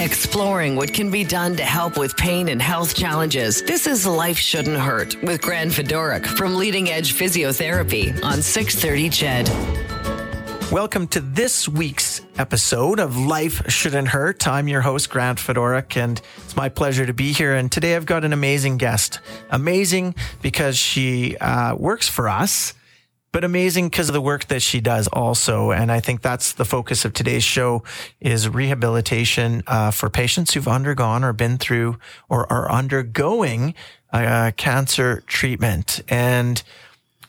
Exploring what can be done to help with pain and health challenges. This is Life Shouldn't Hurt with Grant Fedoruk from Leading Edge Physiotherapy on 630 CHED. Welcome to this week's episode of Life Shouldn't Hurt. I'm your host, Grant Fedoruk, and it's my pleasure to be here. And today I've got an amazing guest. Amazing because she uh, works for us but amazing because of the work that she does also. And I think that's the focus of today's show is rehabilitation uh, for patients who've undergone or been through or are undergoing uh, cancer treatment. And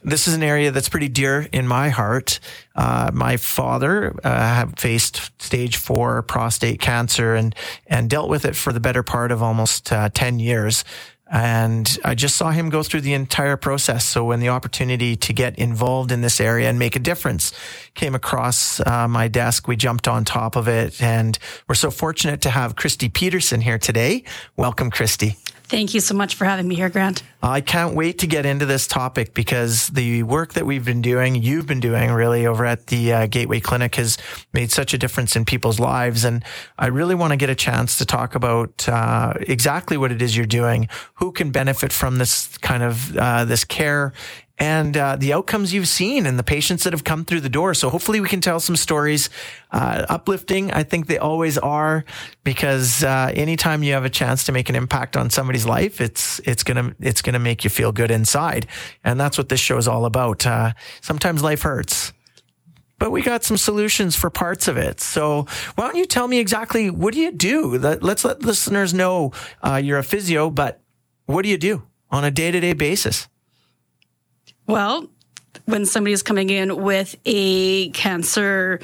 this is an area that's pretty dear in my heart. Uh, my father uh, faced stage four prostate cancer and and dealt with it for the better part of almost uh, ten years. And I just saw him go through the entire process. So when the opportunity to get involved in this area and make a difference came across uh, my desk, we jumped on top of it. And we're so fortunate to have Christy Peterson here today. Welcome, Christy. Thank you so much for having me here, Grant. I can't wait to get into this topic because the work that we've been doing, you've been doing really over at the uh, Gateway Clinic has made such a difference in people's lives. And I really want to get a chance to talk about uh, exactly what it is you're doing, who can benefit from this kind of uh, this care and uh, the outcomes you've seen and the patients that have come through the door. So hopefully we can tell some stories, uh, uplifting. I think they always are because uh, anytime you have a chance to make an impact on somebody's life, it's it's gonna it's gonna make you feel good inside, and that's what this show is all about. Uh, sometimes life hurts. But we got some solutions for parts of it. So why don't you tell me exactly what do you do? Let's let listeners know uh, you're a physio, but what do you do on a day to day basis? Well, when somebody is coming in with a cancer,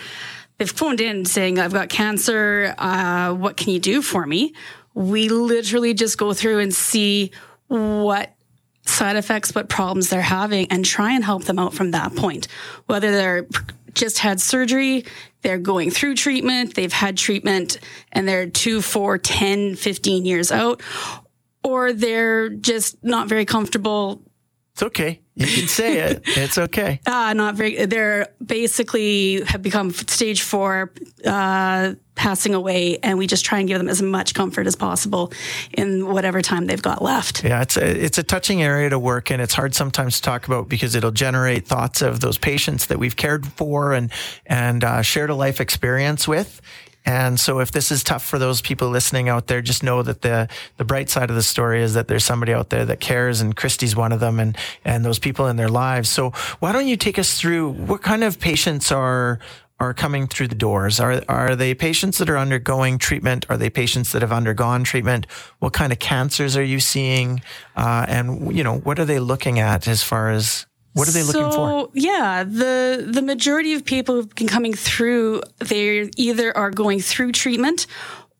they've phoned in saying, I've got cancer. Uh, what can you do for me? We literally just go through and see what side effects, what problems they're having, and try and help them out from that point. Whether they're just had surgery, they're going through treatment, they've had treatment, and they're two, four, 10, 15 years out, or they're just not very comfortable it's okay. You can say it. It's okay. Uh, not very. They're basically have become stage four, uh, passing away, and we just try and give them as much comfort as possible in whatever time they've got left. Yeah, it's a it's a touching area to work in. It's hard sometimes to talk about because it'll generate thoughts of those patients that we've cared for and and uh, shared a life experience with. And so if this is tough for those people listening out there, just know that the, the bright side of the story is that there's somebody out there that cares and Christy's one of them and, and those people in their lives. So why don't you take us through what kind of patients are, are coming through the doors? Are are they patients that are undergoing treatment? Are they patients that have undergone treatment? What kind of cancers are you seeing? Uh, and you know, what are they looking at as far as what are they so, looking for? So, yeah, the the majority of people who've been coming through, they either are going through treatment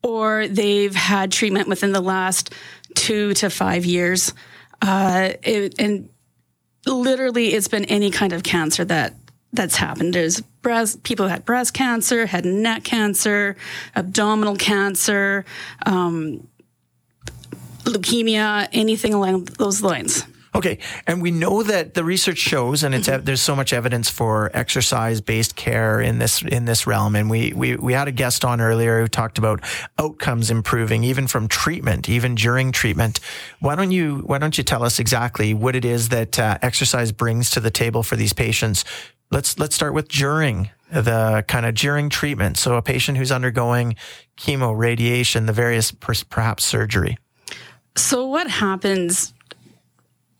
or they've had treatment within the last two to five years. Uh, it, and literally, it's been any kind of cancer that that's happened. There's breast people who had breast cancer, head and neck cancer, abdominal cancer, um, leukemia, anything along those lines. Okay, and we know that the research shows, and it's mm-hmm. there's so much evidence for exercise-based care in this in this realm. And we we we had a guest on earlier who talked about outcomes improving even from treatment, even during treatment. Why don't you Why don't you tell us exactly what it is that uh, exercise brings to the table for these patients? Let's let's start with during the kind of during treatment. So a patient who's undergoing chemo, radiation, the various perhaps surgery. So what happens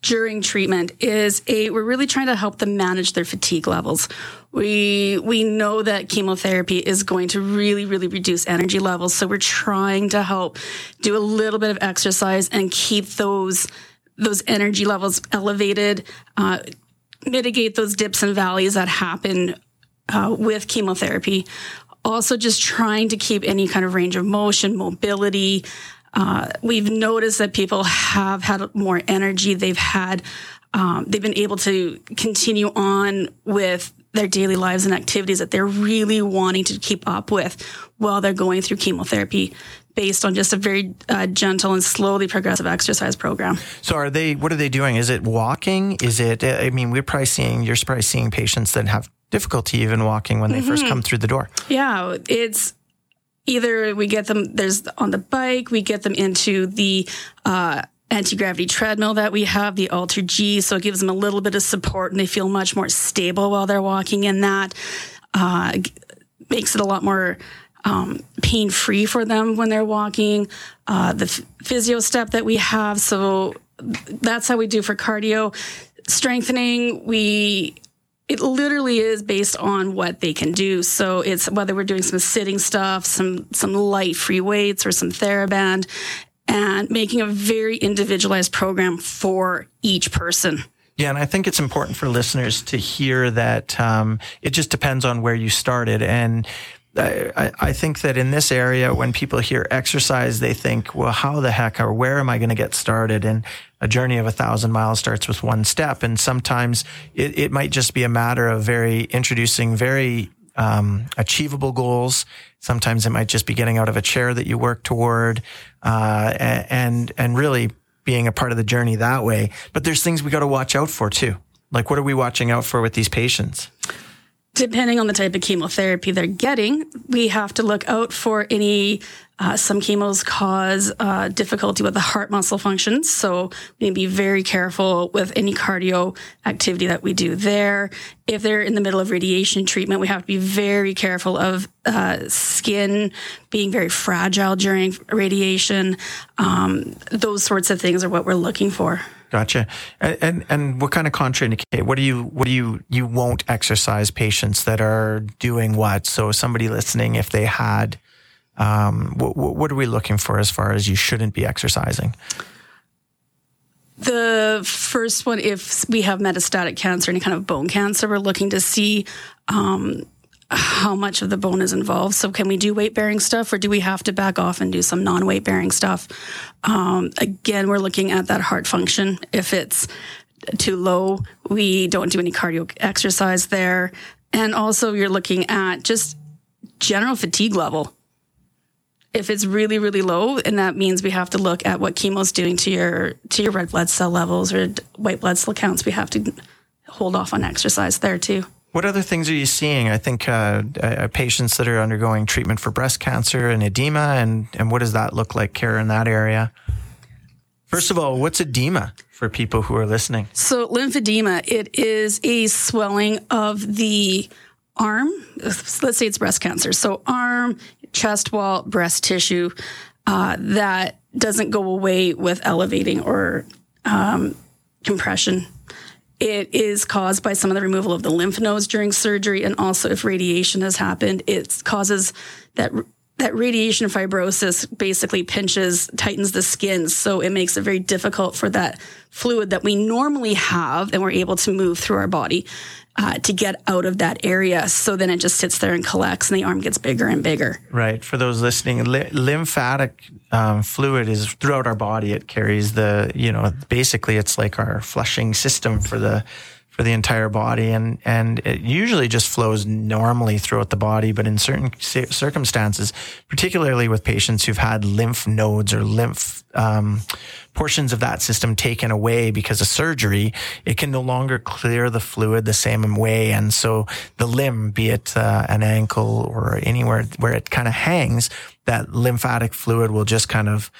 during treatment is a we're really trying to help them manage their fatigue levels. We we know that chemotherapy is going to really really reduce energy levels, so we're trying to help do a little bit of exercise and keep those those energy levels elevated, uh, mitigate those dips and valleys that happen uh, with chemotherapy. Also, just trying to keep any kind of range of motion, mobility, uh, we've noticed that people have had more energy. They've had, um, they've been able to continue on with their daily lives and activities that they're really wanting to keep up with while they're going through chemotherapy based on just a very uh, gentle and slowly progressive exercise program. So are they what are they doing? Is it walking? Is it I mean we're probably seeing you're probably seeing patients that have difficulty even walking when they mm-hmm. first come through the door. Yeah, it's either we get them there's on the bike, we get them into the uh, anti gravity treadmill that we have, the Alter G, so it gives them a little bit of support and they feel much more stable while they're walking in that. Uh, makes it a lot more um, pain free for them when they're walking. Uh, the physio step that we have, so that's how we do for cardio. Strengthening, we it literally is based on what they can do. So it's whether we're doing some sitting stuff, some some light free weights, or some TheraBand, and making a very individualized program for each person. Yeah, and I think it's important for listeners to hear that um, it just depends on where you started. And I, I, think that in this area, when people hear exercise, they think, well, how the heck or where am I going to get started? And a journey of a thousand miles starts with one step. And sometimes it, it might just be a matter of very introducing very um, achievable goals. Sometimes it might just be getting out of a chair that you work toward, uh, and and really being a part of the journey that way. But there's things we got to watch out for too. Like, what are we watching out for with these patients? Depending on the type of chemotherapy they're getting, we have to look out for any. Uh, some chemos cause uh, difficulty with the heart muscle functions, so we need to be very careful with any cardio activity that we do there. If they're in the middle of radiation treatment, we have to be very careful of uh, skin being very fragile during radiation. Um, those sorts of things are what we're looking for. Gotcha. And, and, and what kind of contraindicate? What do you what do you you won't exercise patients that are doing what? So somebody listening, if they had, um, what, what are we looking for as far as you shouldn't be exercising? The first one, if we have metastatic cancer, any kind of bone cancer, we're looking to see um, how much of the bone is involved. So, can we do weight bearing stuff or do we have to back off and do some non weight bearing stuff? Um, again, we're looking at that heart function. If it's too low, we don't do any cardio exercise there. And also, you're looking at just general fatigue level. If it's really, really low, and that means we have to look at what chemo's doing to your to your red blood cell levels or white blood cell counts. We have to hold off on exercise there too. What other things are you seeing? I think uh, uh, patients that are undergoing treatment for breast cancer and edema, and, and what does that look like, care in that area? First of all, what's edema for people who are listening? So, lymphedema, it is a swelling of the arm. Let's say it's breast cancer. So, arm, chest wall, breast tissue uh, that doesn't go away with elevating or um, compression it is caused by some of the removal of the lymph nodes during surgery, and also if radiation has happened, it causes that that radiation fibrosis basically pinches, tightens the skin, so it makes it very difficult for that fluid that we normally have and we're able to move through our body uh, to get out of that area. So then it just sits there and collects, and the arm gets bigger and bigger. Right. For those listening, li- lymphatic um, fluid is throughout our body. It carries the, you know, basically it's like our flushing system for the for the entire body, and and it usually just flows normally throughout the body. But in certain circumstances, particularly with patients who've had lymph nodes or lymph um, portions of that system taken away because of surgery, it can no longer clear the fluid the same way, and so the limb, be it uh, an ankle or anywhere where it kind of hangs, that lymphatic fluid will just kind of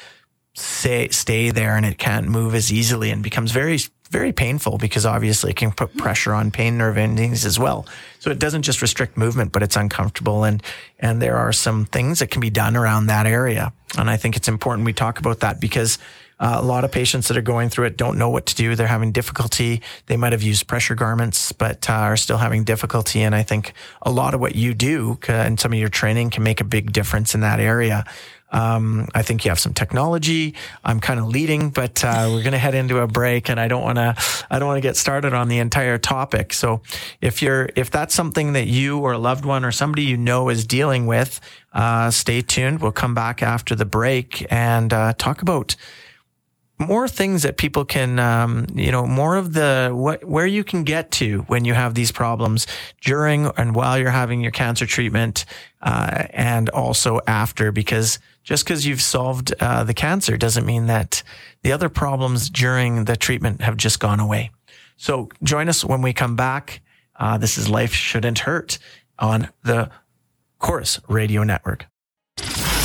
stay stay there and it can't move as easily and becomes very very painful because obviously it can put pressure on pain nerve endings as well. So it doesn't just restrict movement, but it's uncomfortable. And, and there are some things that can be done around that area. And I think it's important we talk about that because uh, a lot of patients that are going through it don't know what to do. They're having difficulty. They might have used pressure garments, but uh, are still having difficulty. And I think a lot of what you do and some of your training can make a big difference in that area. Um, I think you have some technology. I'm kind of leading, but uh, we're going to head into a break, and I don't want to. I don't want to get started on the entire topic. So, if you're if that's something that you or a loved one or somebody you know is dealing with, uh, stay tuned. We'll come back after the break and uh, talk about more things that people can, um, you know, more of the what where you can get to when you have these problems during and while you're having your cancer treatment, uh, and also after, because just because you've solved uh, the cancer doesn't mean that the other problems during the treatment have just gone away. So join us when we come back. Uh, this is Life Shouldn't Hurt on the Corus Radio Network.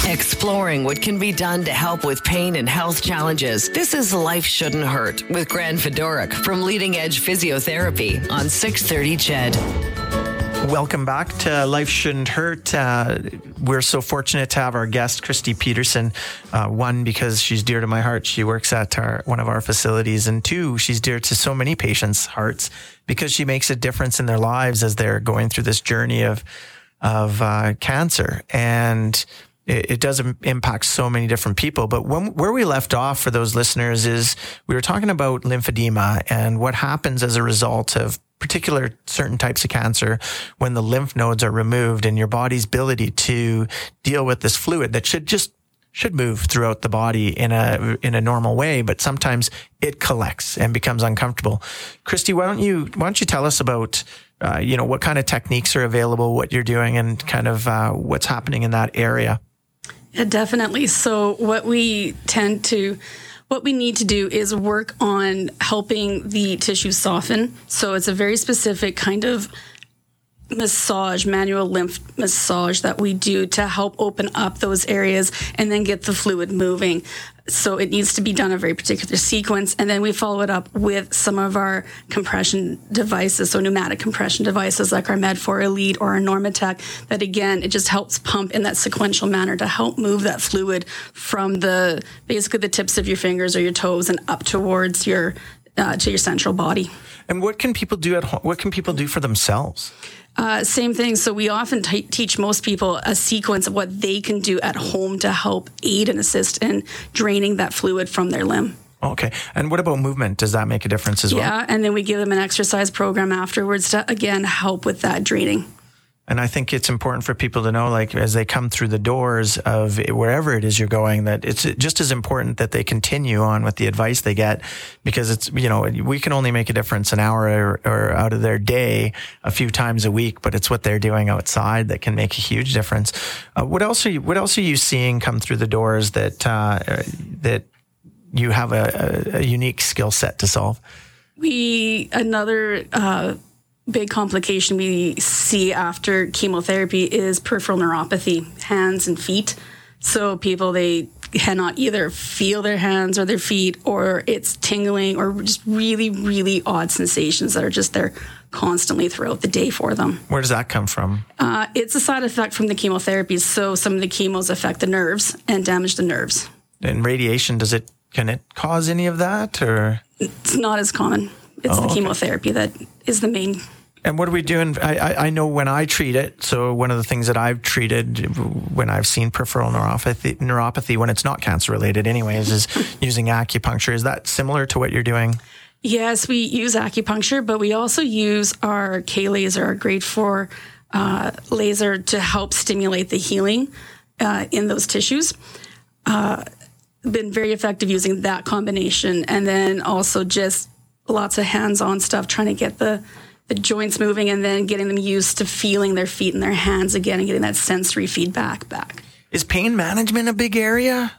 Exploring what can be done to help with pain and health challenges. This is Life Shouldn't Hurt with Grant Fedoruk from Leading Edge Physiotherapy on 630 CHED. Welcome back to Life Shouldn't Hurt. Uh, we're so fortunate to have our guest, Christy Peterson. Uh, one, because she's dear to my heart. She works at our, one of our facilities. And two, she's dear to so many patients' hearts because she makes a difference in their lives as they're going through this journey of, of uh, cancer. And it, it does impact so many different people. But when, where we left off for those listeners is we were talking about lymphedema and what happens as a result of particular certain types of cancer when the lymph nodes are removed and your body's ability to deal with this fluid that should just should move throughout the body in a in a normal way, but sometimes it collects and becomes uncomfortable. Christy, why don't you why don't you tell us about uh, you know what kind of techniques are available, what you're doing, and kind of uh, what's happening in that area? Yeah, definitely. So what we tend to what we need to do is work on helping the tissue soften. So it's a very specific kind of massage, manual lymph massage that we do to help open up those areas and then get the fluid moving. So it needs to be done a very particular sequence. And then we follow it up with some of our compression devices. So pneumatic compression devices like our Med4 Elite or our Normatec that again, it just helps pump in that sequential manner to help move that fluid from the, basically the tips of your fingers or your toes and up towards your, uh, to your central body. And what can people do at home? What can people do for themselves? Uh, same thing. So we often t- teach most people a sequence of what they can do at home to help aid and assist in draining that fluid from their limb. Okay. And what about movement? Does that make a difference as well? Yeah. And then we give them an exercise program afterwards to, again, help with that draining. And I think it's important for people to know, like, as they come through the doors of wherever it is you're going, that it's just as important that they continue on with the advice they get because it's, you know, we can only make a difference an hour or, or out of their day a few times a week, but it's what they're doing outside that can make a huge difference. Uh, what else are you, what else are you seeing come through the doors that, uh, that you have a, a, unique skill set to solve? We, another, uh, big complication we see after chemotherapy is peripheral neuropathy, hands and feet. So people they cannot either feel their hands or their feet or it's tingling or just really really odd sensations that are just there constantly throughout the day for them. Where does that come from? Uh, it's a side effect from the chemotherapies. So some of the chemos affect the nerves and damage the nerves. And radiation does it can it cause any of that or it's not as common. It's oh, the chemotherapy okay. that is the main and what are we doing? I, I, I, know when I treat it. So one of the things that I've treated when I've seen peripheral neuropathy, neuropathy when it's not cancer related, anyways, is using acupuncture. Is that similar to what you're doing? Yes, we use acupuncture, but we also use our K laser, our grade four uh, laser, to help stimulate the healing uh, in those tissues. Uh, been very effective using that combination, and then also just lots of hands-on stuff, trying to get the the joints moving and then getting them used to feeling their feet and their hands again and getting that sensory feedback back. Is pain management a big area?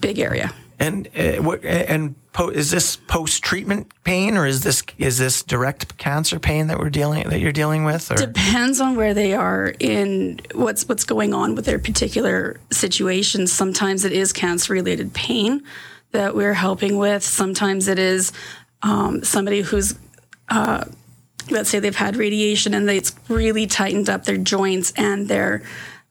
Big area. And uh, what and po- is this post treatment pain or is this is this direct cancer pain that we're dealing that you're dealing with? Or? Depends on where they are in what's what's going on with their particular situation. Sometimes it is cancer related pain that we're helping with. Sometimes it is um, somebody who's uh, let's say they've had radiation and it's really tightened up their joints and their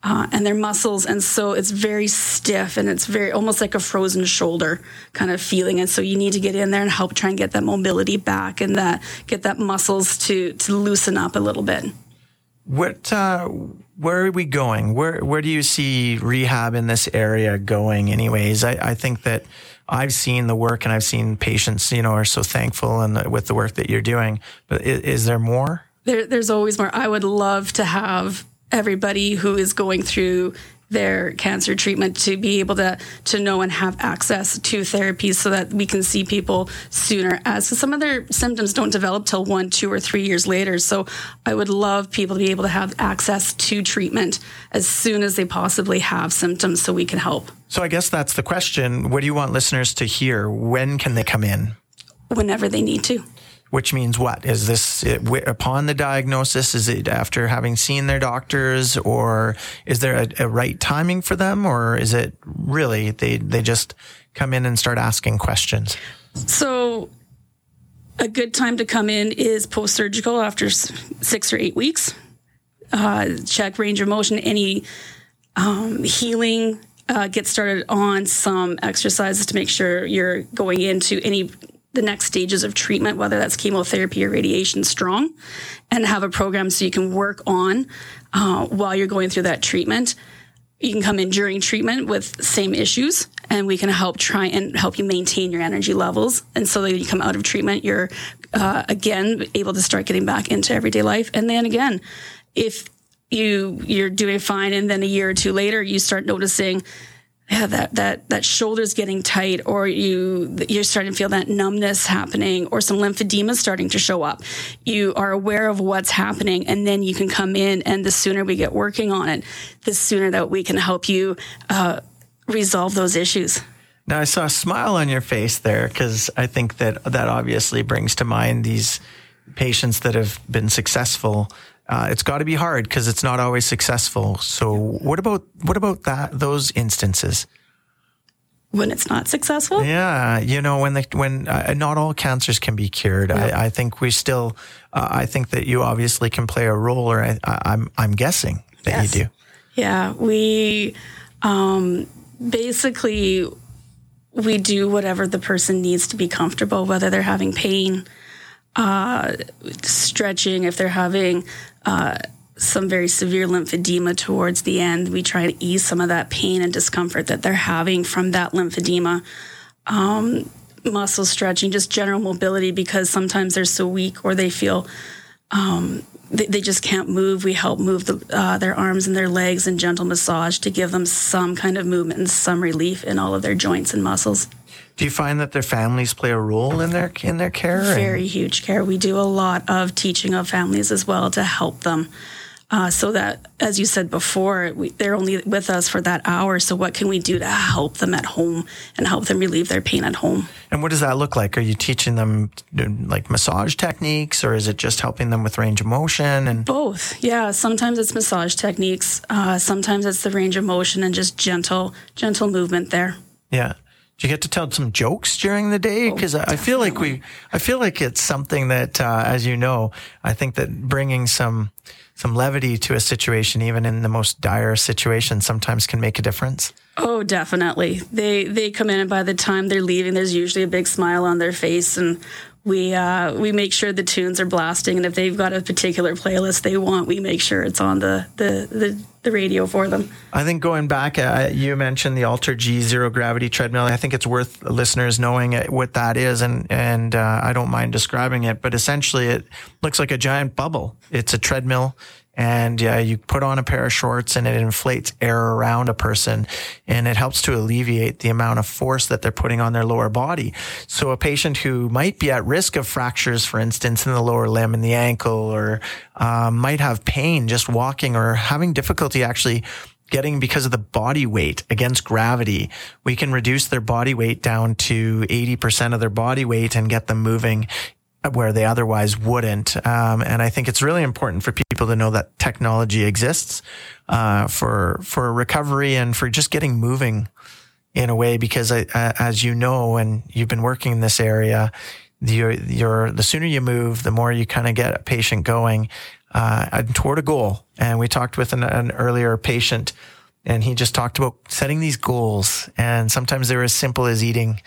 uh, and their muscles. And so it's very stiff and it's very almost like a frozen shoulder kind of feeling. And so you need to get in there and help try and get that mobility back and that get that muscles to to loosen up a little bit. What uh, where are we going? Where where do you see rehab in this area going anyways? I, I think that I've seen the work and I've seen patients, you know, are so thankful and uh, with the work that you're doing. But is, is there more? There, there's always more. I would love to have everybody who is going through their cancer treatment to be able to to know and have access to therapies so that we can see people sooner. As some of their symptoms don't develop till one two or three years later. So i would love people to be able to have access to treatment as soon as they possibly have symptoms so we can help. So i guess that's the question. What do you want listeners to hear? When can they come in? Whenever they need to which means what? Is this it, upon the diagnosis? Is it after having seen their doctors, or is there a, a right timing for them, or is it really they they just come in and start asking questions? So, a good time to come in is post surgical after six or eight weeks. Uh, check range of motion, any um, healing. Uh, get started on some exercises to make sure you're going into any the next stages of treatment, whether that's chemotherapy or radiation, strong, and have a program so you can work on uh, while you're going through that treatment. You can come in during treatment with same issues, and we can help try and help you maintain your energy levels. And so that you come out of treatment, you're uh, again able to start getting back into everyday life. And then again, if you you're doing fine, and then a year or two later, you start noticing yeah, that that that shoulder's getting tight, or you you're starting to feel that numbness happening, or some lymphedema starting to show up. You are aware of what's happening, and then you can come in. And the sooner we get working on it, the sooner that we can help you uh, resolve those issues. Now I saw a smile on your face there because I think that that obviously brings to mind these patients that have been successful. Uh, it's got to be hard because it's not always successful. So what about what about that those instances? When it's not successful, Yeah, you know when the when uh, not all cancers can be cured. I, I think we still. Uh, I think that you obviously can play a role, or I, I, I'm I'm guessing that Yes. you do. Yeah, we um, basically we do whatever the person needs to be comfortable, whether they're having pain, uh, stretching, if they're having uh, some very severe lymphedema towards the end, we try to ease some of that pain and discomfort that they're having from that lymphedema. Um, muscle stretching, just general mobility, because sometimes they're so weak or they feel they, they just can't move. We help move the, uh, their arms and their legs and gentle massage to give them some kind of movement and some relief in all of their joints and muscles. Do you find that their families play a role in their in their care? And- Very huge care. We do a lot of teaching of families as well to help them. Uh, so that, as you said before, we, they're only with us for that hour. So, what can we do to help them at home and help them relieve their pain at home? And what does that look like? Are you teaching them uh, like massage techniques, or is it just helping them with range of motion? And Both, yeah. Sometimes it's massage techniques. Uh, sometimes it's the range of motion and just gentle, gentle movement there. yeah, do you get to tell some jokes during the day? Because I I feel like we, I feel like it's something that, uh, as you know, I think that bringing some some levity to a situation, even in the most dire situation, sometimes can make a difference. Oh, definitely. They they come in, and by the time they're leaving, there's usually a big smile on their face, and we uh, we make sure the tunes are blasting. And if they've got a particular playlist they want, we make sure it's on the the the, the radio for them. I think going back, uh, you mentioned the Alter G zero gravity treadmill. I think it's worth listeners knowing what that is, and and uh, I don't mind describing it. But essentially, it looks like a giant bubble. It's a treadmill, and you put on a pair of shorts, and it inflates air around a person, and it helps to alleviate the amount of force that they're putting on their lower body. So a patient who might be at risk of fractures, for instance, in the lower limb, in the ankle, or um, might have pain just walking, or having difficulty actually getting because of the body weight against gravity, we can reduce their body weight down to 80% of their body weight and get them moving where they otherwise wouldn't. Um, and I think it's really important for people to know that technology exists uh, for for recovery and for just getting moving in a way. Because I, as you know, and you've been working in this area, you're, you're the sooner you move, the more you kind of get a patient going uh, toward a goal. And we talked with an, an earlier patient, and he just talked about setting these goals. And sometimes they're as simple as eating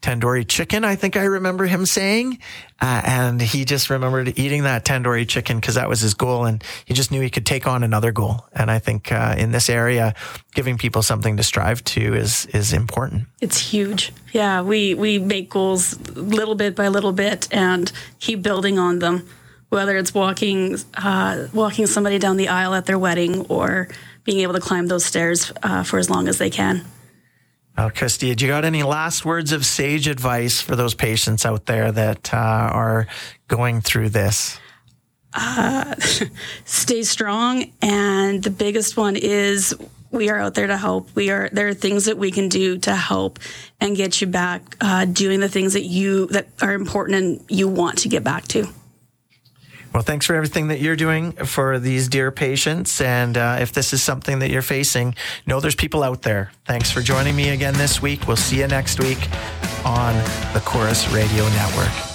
tandoori chicken. I think I remember him saying, uh, and he just remembered eating that tandoori chicken because that was his goal, and he just knew he could take on another goal. And I think uh, in this area, giving people something to strive to is is important. It's huge. Yeah, we we make goals little bit by little bit and keep building on them. Whether it's walking uh, walking somebody down the aisle at their wedding or being able to climb those stairs uh, for as long as they can. Well, Christy, do you got any last words of sage advice for those patients out there that uh, are going through this? stay strong. And the biggest one is we are out there to help. We are there are things that we can do to help and get you back uh, doing the things that you that are important and you want to get back to. Well, thanks for everything that you're doing for these dear patients. And uh, if this is something that you're facing, know there's people out there. Thanks for joining me again this week. We'll see you next week on the Corus Radio Network.